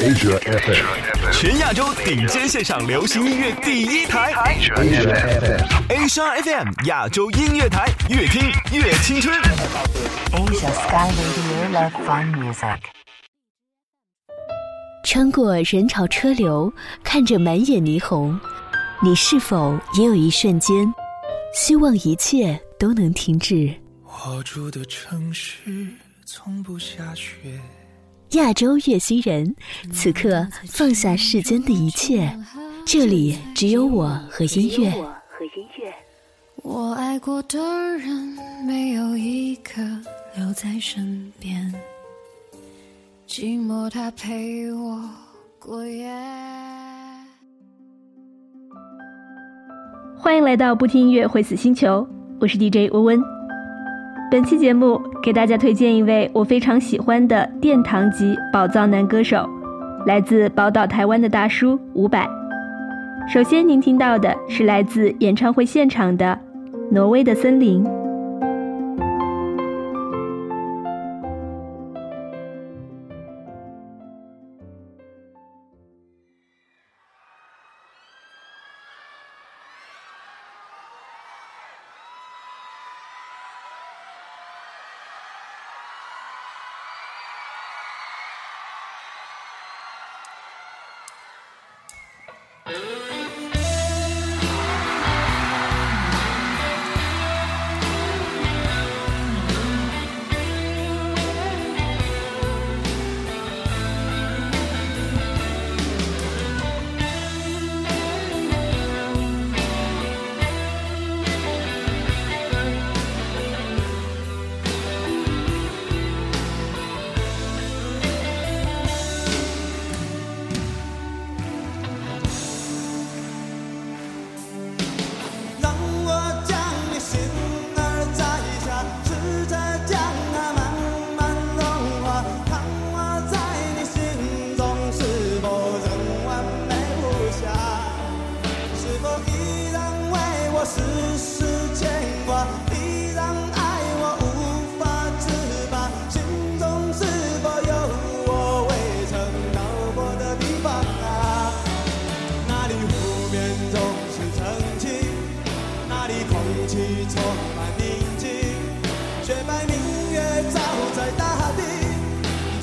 Asia FM，全亚洲顶尖线上流行音乐第一台，Asia FM，Asia FM 亚洲音乐台，越听越青春。Asia Sky Radio Love Fun Music。穿过人潮车流，看着满眼霓虹，你是否也有一瞬间，希望一切都能停止？我住的城市从不下雪。亚洲月西人，此刻放下世间的一切，这里只有我和音乐。我爱过的人没有一个留在身边，寂寞它陪我过夜。欢迎来到不听音乐会死星球，我是 DJ 温温。本期节目给大家推荐一位我非常喜欢的殿堂级宝藏男歌手，来自宝岛台湾的大叔伍佰。首先您听到的是来自演唱会现场的《挪威的森林》。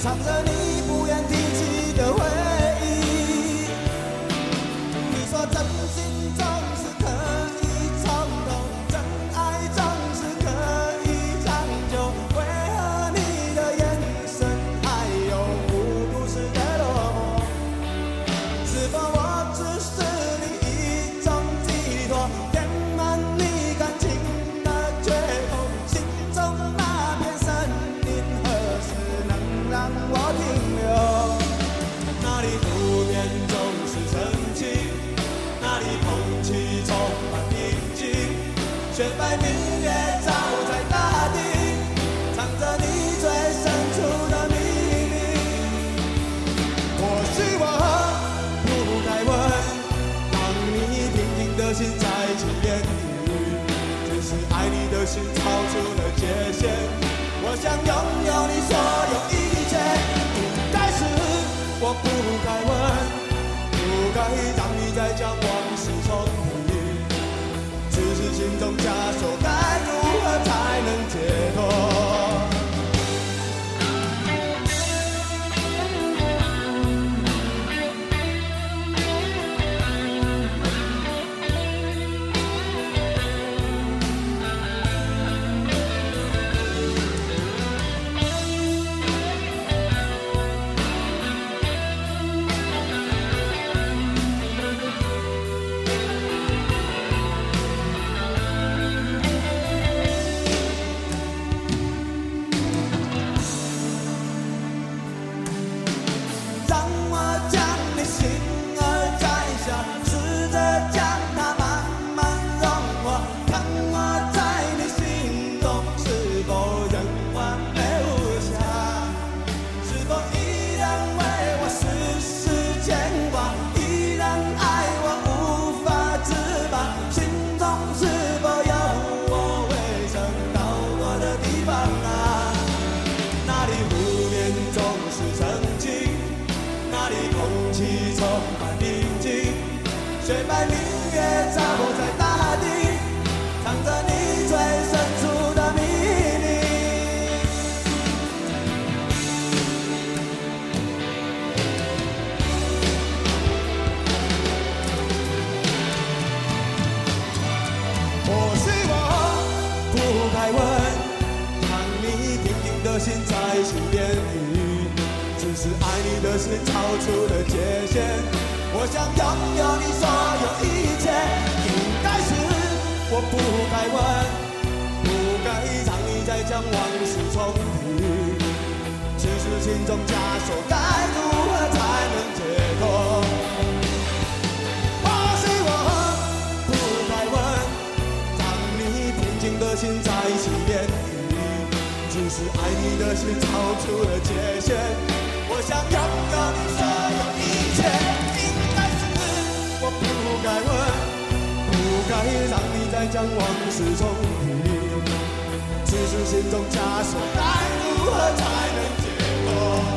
唱着你。爱情骗局，只是爱你的心超出了界限。我想拥有你所有一切，但是我不该问，不该让你再将往事重提，只是心中枷锁。心在心边语，只是爱你的心超出了界限。我想拥有你所有一切，应该是我不该问，不该让你再将往事重提。只是心中枷锁该如何只是爱你的心超出了界限。我想拥有你所有一切，应该是我不该问，不该让你再将往事重提。只是心中枷锁该如何才能解脱？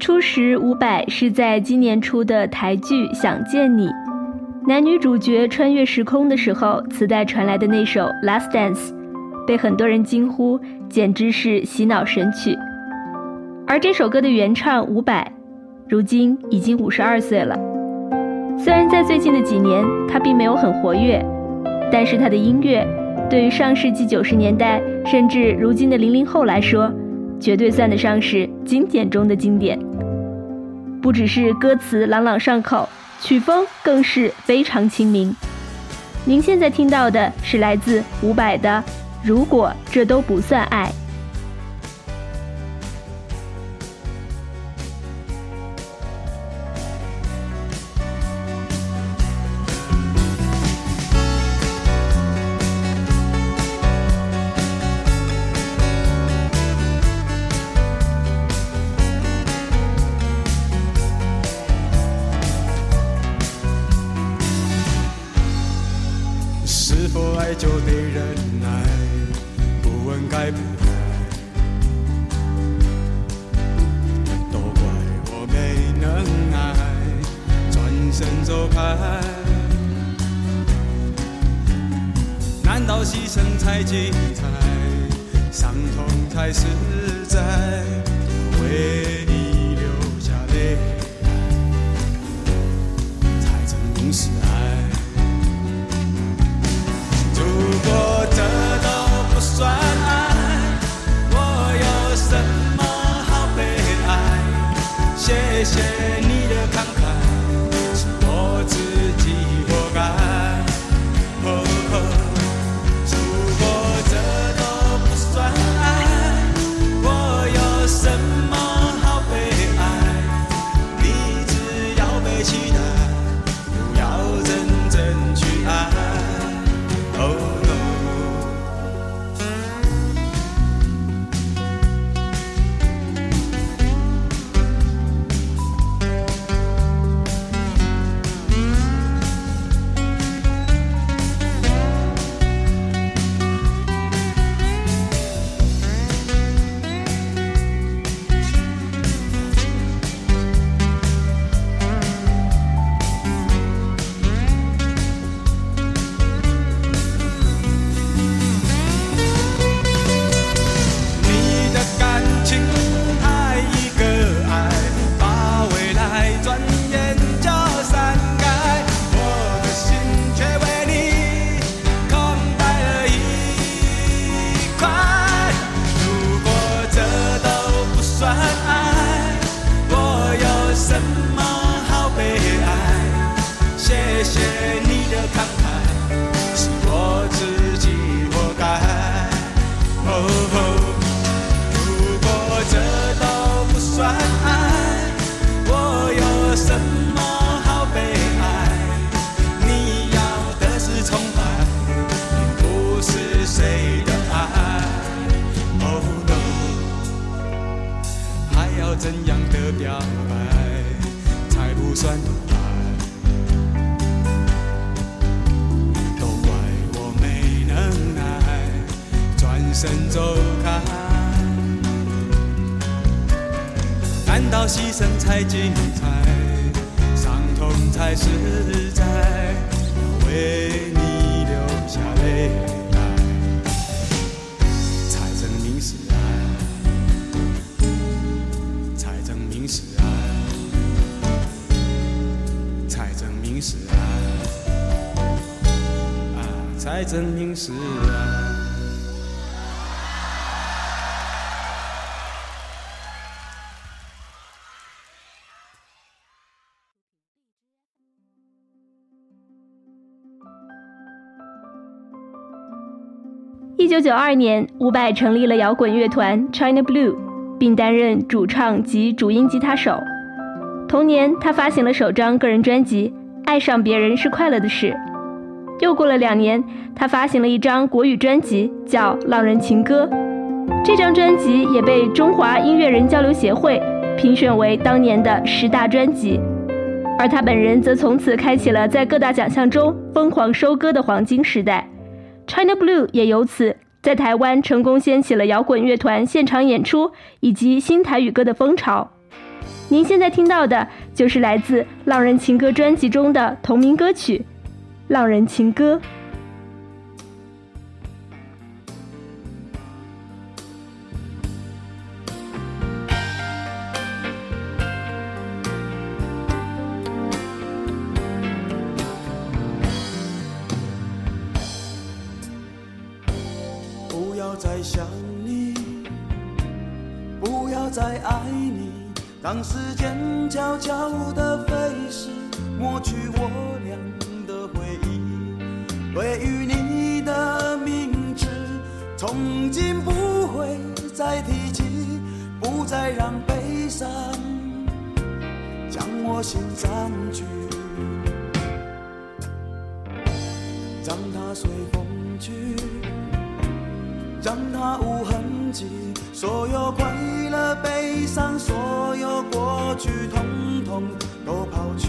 初识伍佰是在今年初的台剧《想见你》，男女主角穿越时空的时候，磁带传来的那首《Last Dance》，被很多人惊呼，简直是洗脑神曲。而这首歌的原唱伍佰，如今已经五十二岁了。虽然在最近的几年他并没有很活跃，但是他的音乐，对于上世纪九十年代甚至如今的零零后来说，绝对算得上是经典中的经典。不只是歌词朗朗上口，曲风更是非常亲民。您现在听到的是来自伍佰的《如果这都不算爱》。该不该，都怪我没能耐，转身走开。难道牺牲才精彩，伤痛才实在？为表白才不算偷拍？都怪我没能耐，转身走开。难道牺牲才精彩，伤痛才实在？证明是爱。一九九二年，伍佰成立了摇滚乐团 China Blue，并担任主唱及主音吉他手。同年，他发行了首张个人专辑《爱上别人是快乐的事》。又过了两年，他发行了一张国语专辑，叫《浪人情歌》。这张专辑也被中华音乐人交流协会评选为当年的十大专辑，而他本人则从此开启了在各大奖项中疯狂收割的黄金时代。China Blue 也由此在台湾成功掀起了摇滚乐团现场演出以及新台语歌的风潮。您现在听到的就是来自《浪人情歌》专辑中的同名歌曲《浪人情歌》。不要再想你，不要再爱你，让时间悄悄地飞逝，抹去我俩。对于你的名字，从今不会再提起，不再让悲伤将我心占据，让它随风去。让它无痕迹，所有快乐、悲伤，所有过去，统统都抛去。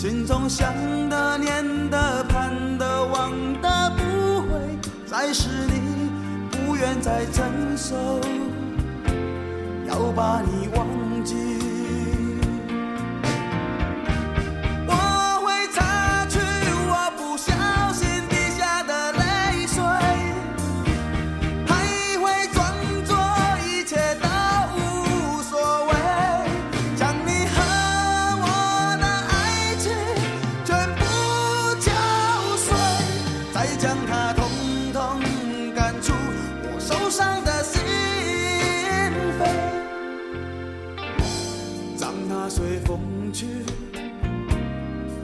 心中想的、念的、盼的、望的，不会再是你，不愿再承受，要把你忘将它统统赶出我受伤的心扉，让它随风去。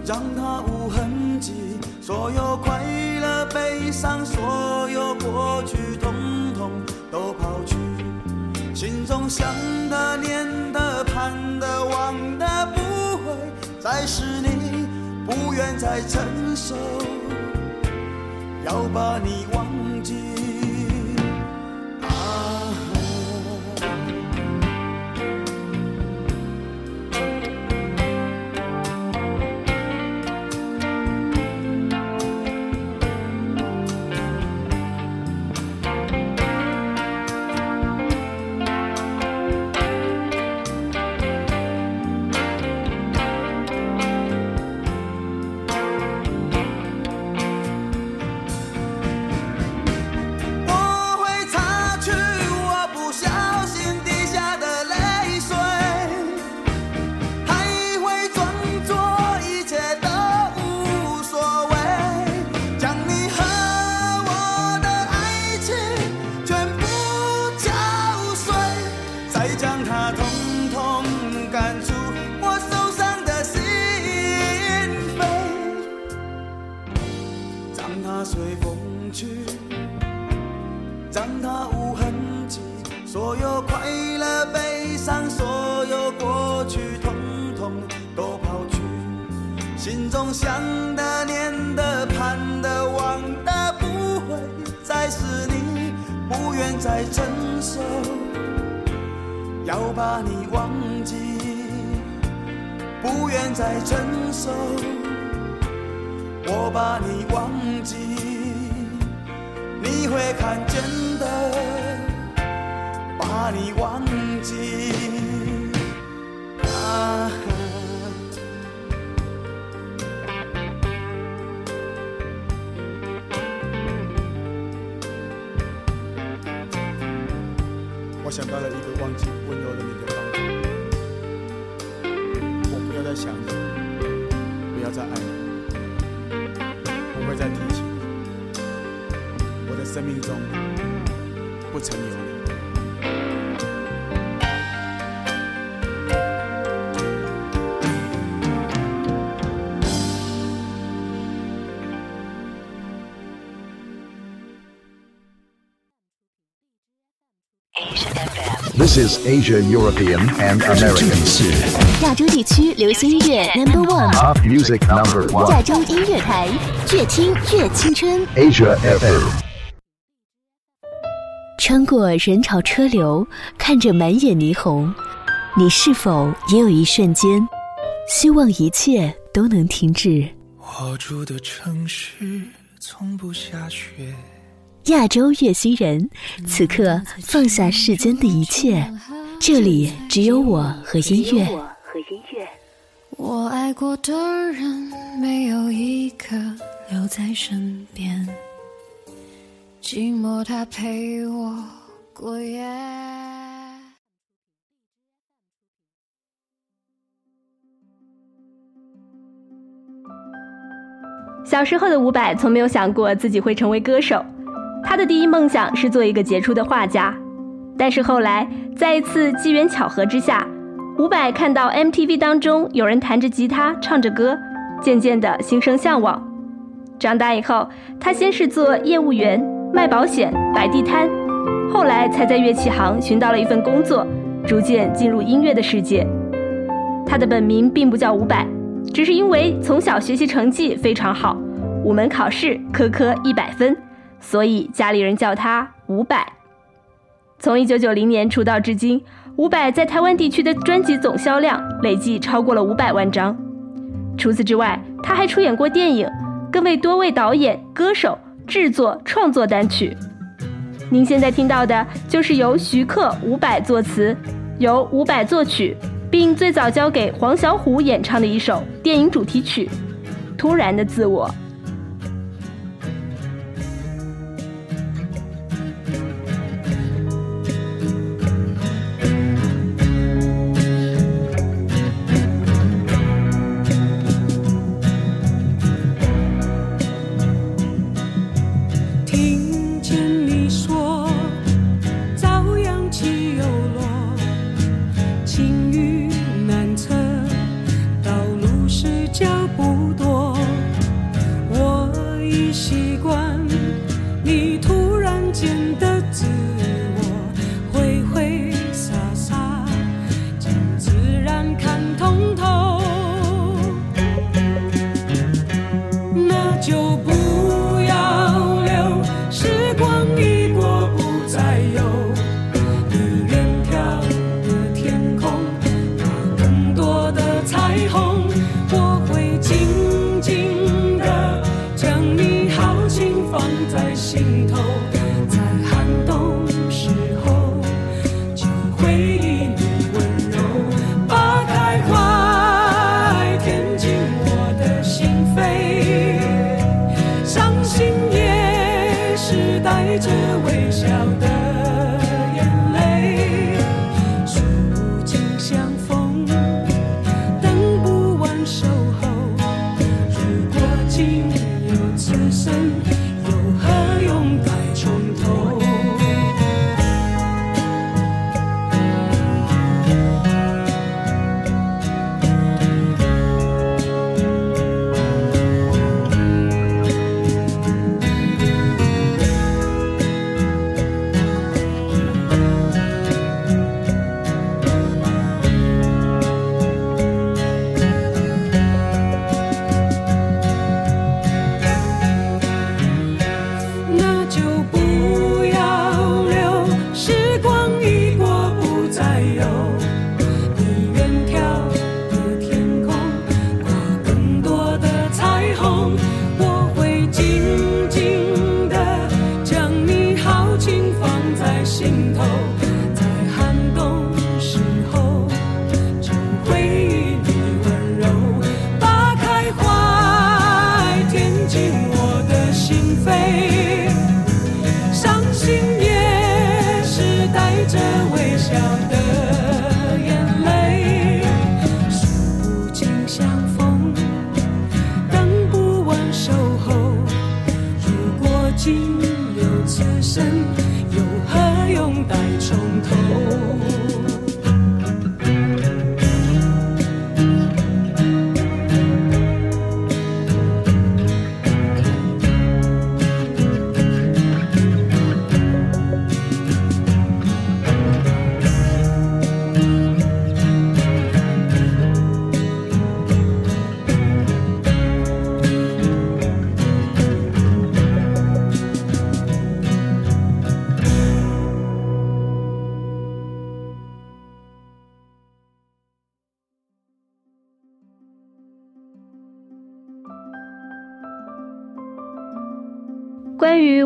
让它无痕迹，所有快乐、悲伤，所有过去，统统都抛去。心中想的、念的、盼的、望的，不会再是你，不愿再承受，要把你的、念的、盼的、望的，不会再是你，不愿再承受，要把你忘记，不愿再承受。我把你忘记，你会看见的。把你忘记。啊想到了一个忘记温柔的你的方法。我不要再想你，不要再爱你，不会再提起你。我的生命中不曾有你。This is Asia, European, and American. 是亚洲地区流行音乐 Number One，Pop music number one. 亚洲音乐台，越听越青春。Asia FM. 穿过人潮车流，看着满眼霓虹，你是否也有一瞬间，希望一切都能停止？我住的城市从不下雪，亚洲乐西人，此刻放下世间的一切，这里只有我和音乐。我爱过的人没有一个留在身边，寂寞它陪我过夜。小时候的伍佰从没有想过自己会成为歌手，他的第一梦想是做一个杰出的画家。但是后来，在一次机缘巧合之下，伍佰看到 MTV 当中有人弹着吉他唱着歌，渐渐的心生向往。长大以后，他先是做业务员，卖保险、摆地摊，后来才在乐器行寻到了一份工作，逐渐进入音乐的世界。他的本名并不叫伍佰，只是因为从小学习成绩非常好，五门考试科科一百分，所以家里人叫他伍佰。从一九九零年出道至今，伍佰在台湾地区的专辑总销量累计超过了五百万张。除此之外，他还出演过电影，更为多位导演、歌手制作、创作单曲。您现在听到的就是由徐克、伍佰作词，由伍佰作曲，并最早交给黄小琥演唱的一首电影主题曲《突然的自我》。情有此生。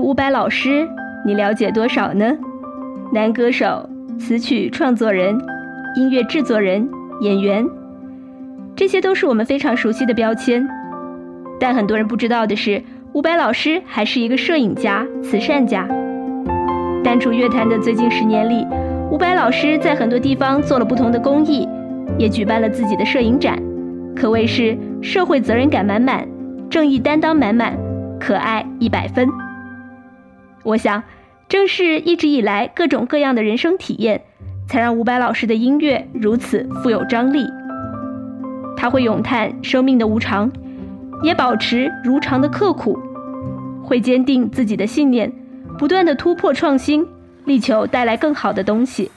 伍佰老师，你了解多少呢？男歌手、词曲创作人、音乐制作人、演员，这些都是我们非常熟悉的标签。但很多人不知道的是，伍佰老师还是一个摄影家、慈善家。单处乐坛的最近十年里，伍佰老师在很多地方做了不同的公益，也举办了自己的摄影展，可谓是社会责任感满满，正义担当满满，可爱一百分。我想，正是一直以来各种各样的人生体验，才让伍佰老师的音乐如此富有张力。他会咏叹生命的无常，也保持如常的刻苦，会坚定自己的信念。不断的突破创新，力求带来更好的东西。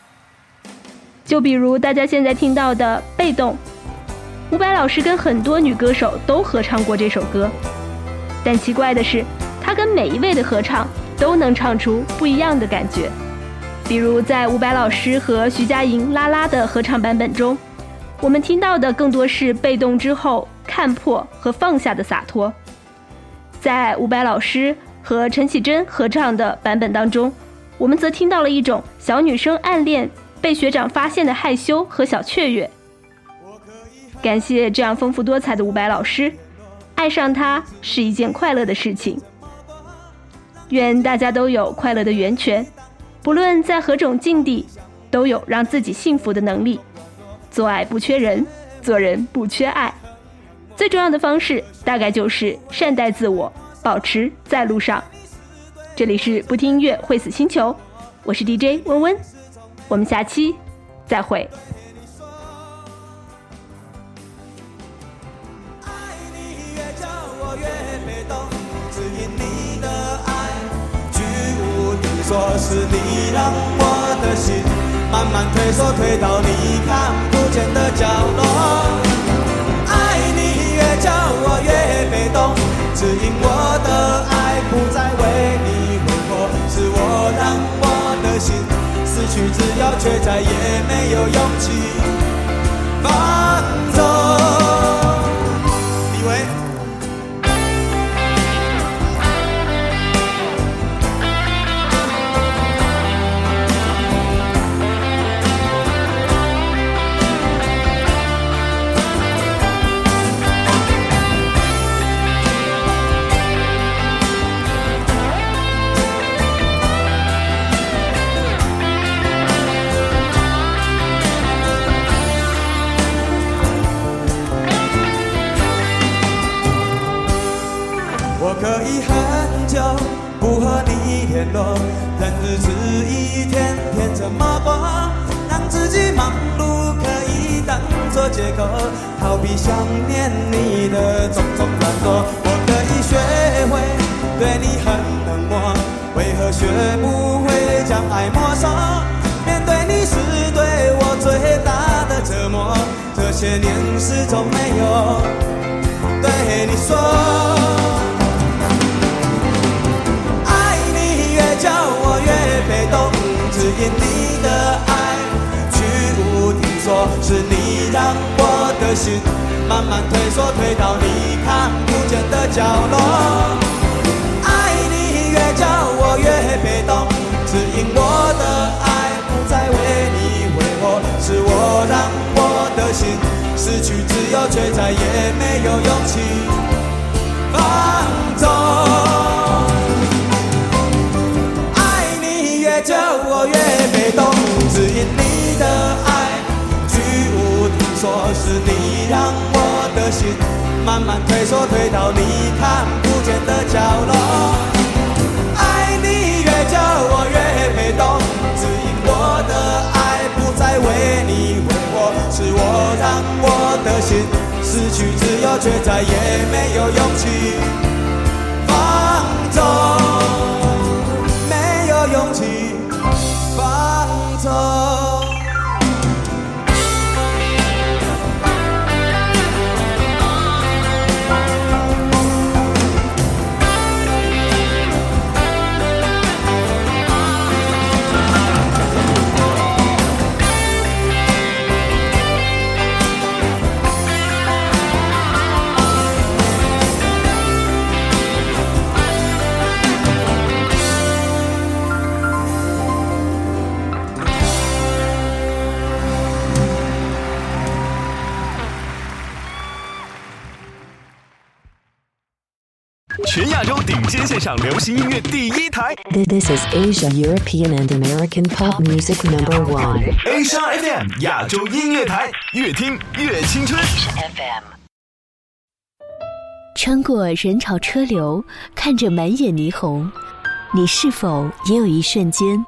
就比如大家现在听到的《被动》，伍佰老师跟很多女歌手都合唱过这首歌，但奇怪的是，他跟每一位的合唱都能唱出不一样的感觉。比如在伍佰老师和徐佳莹《拉拉》的合唱版本中，我们听到的更多是被动之后看破和放下的洒脱。在伍佰老师。和陈绮贞合唱的版本当中，我们则听到了一种小女生暗恋被学长发现的害羞和小雀跃。感谢这样丰富多彩的伍佰老师，爱上他是一件快乐的事情。愿大家都有快乐的源泉，不论在何种境地，都有让自己幸福的能力。做爱不缺人，做人不缺爱，最重要的方式大概就是善待自我。保持在路上。这里是不听音乐会死星球，我是 DJ 温温，我们下期再会。说是你让我的心慢慢退缩，退到你看不见的角落。爱你越叫我越被动。只因我的爱不再为你挥霍，是我让我的心失去自由，却再也没有勇气放纵。些年始终没有对你说。叫我越被动，只因你的爱居无定所，是你让我的心慢慢退缩，退到你看不见的角落。爱你越叫我越被动，只因我的，是我让我的心失去自由，却再也没有勇气放纵。爱你越久我越被动，只因你的爱居无定所，是你让我的心慢慢退缩，退到你看失去自由，却再也没有勇气放纵，全亚洲顶尖线上流行音乐第一台 This is Asia European and American pop music number one. Asia FM 亚洲音乐台，越听越青春。FM 穿过人潮车流，看着满眼霓虹，你是否也有一瞬间，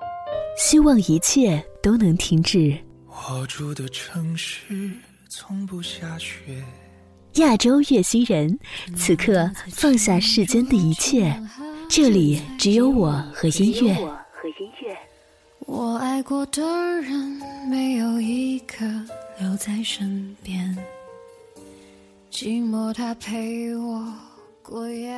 希望一切都能停止？我住的城市从不下雪。亚洲月西人，此刻放下世间的一切，这里只有我和音乐。我爱过的人没有一个留在身边，寂寞它陪我过夜。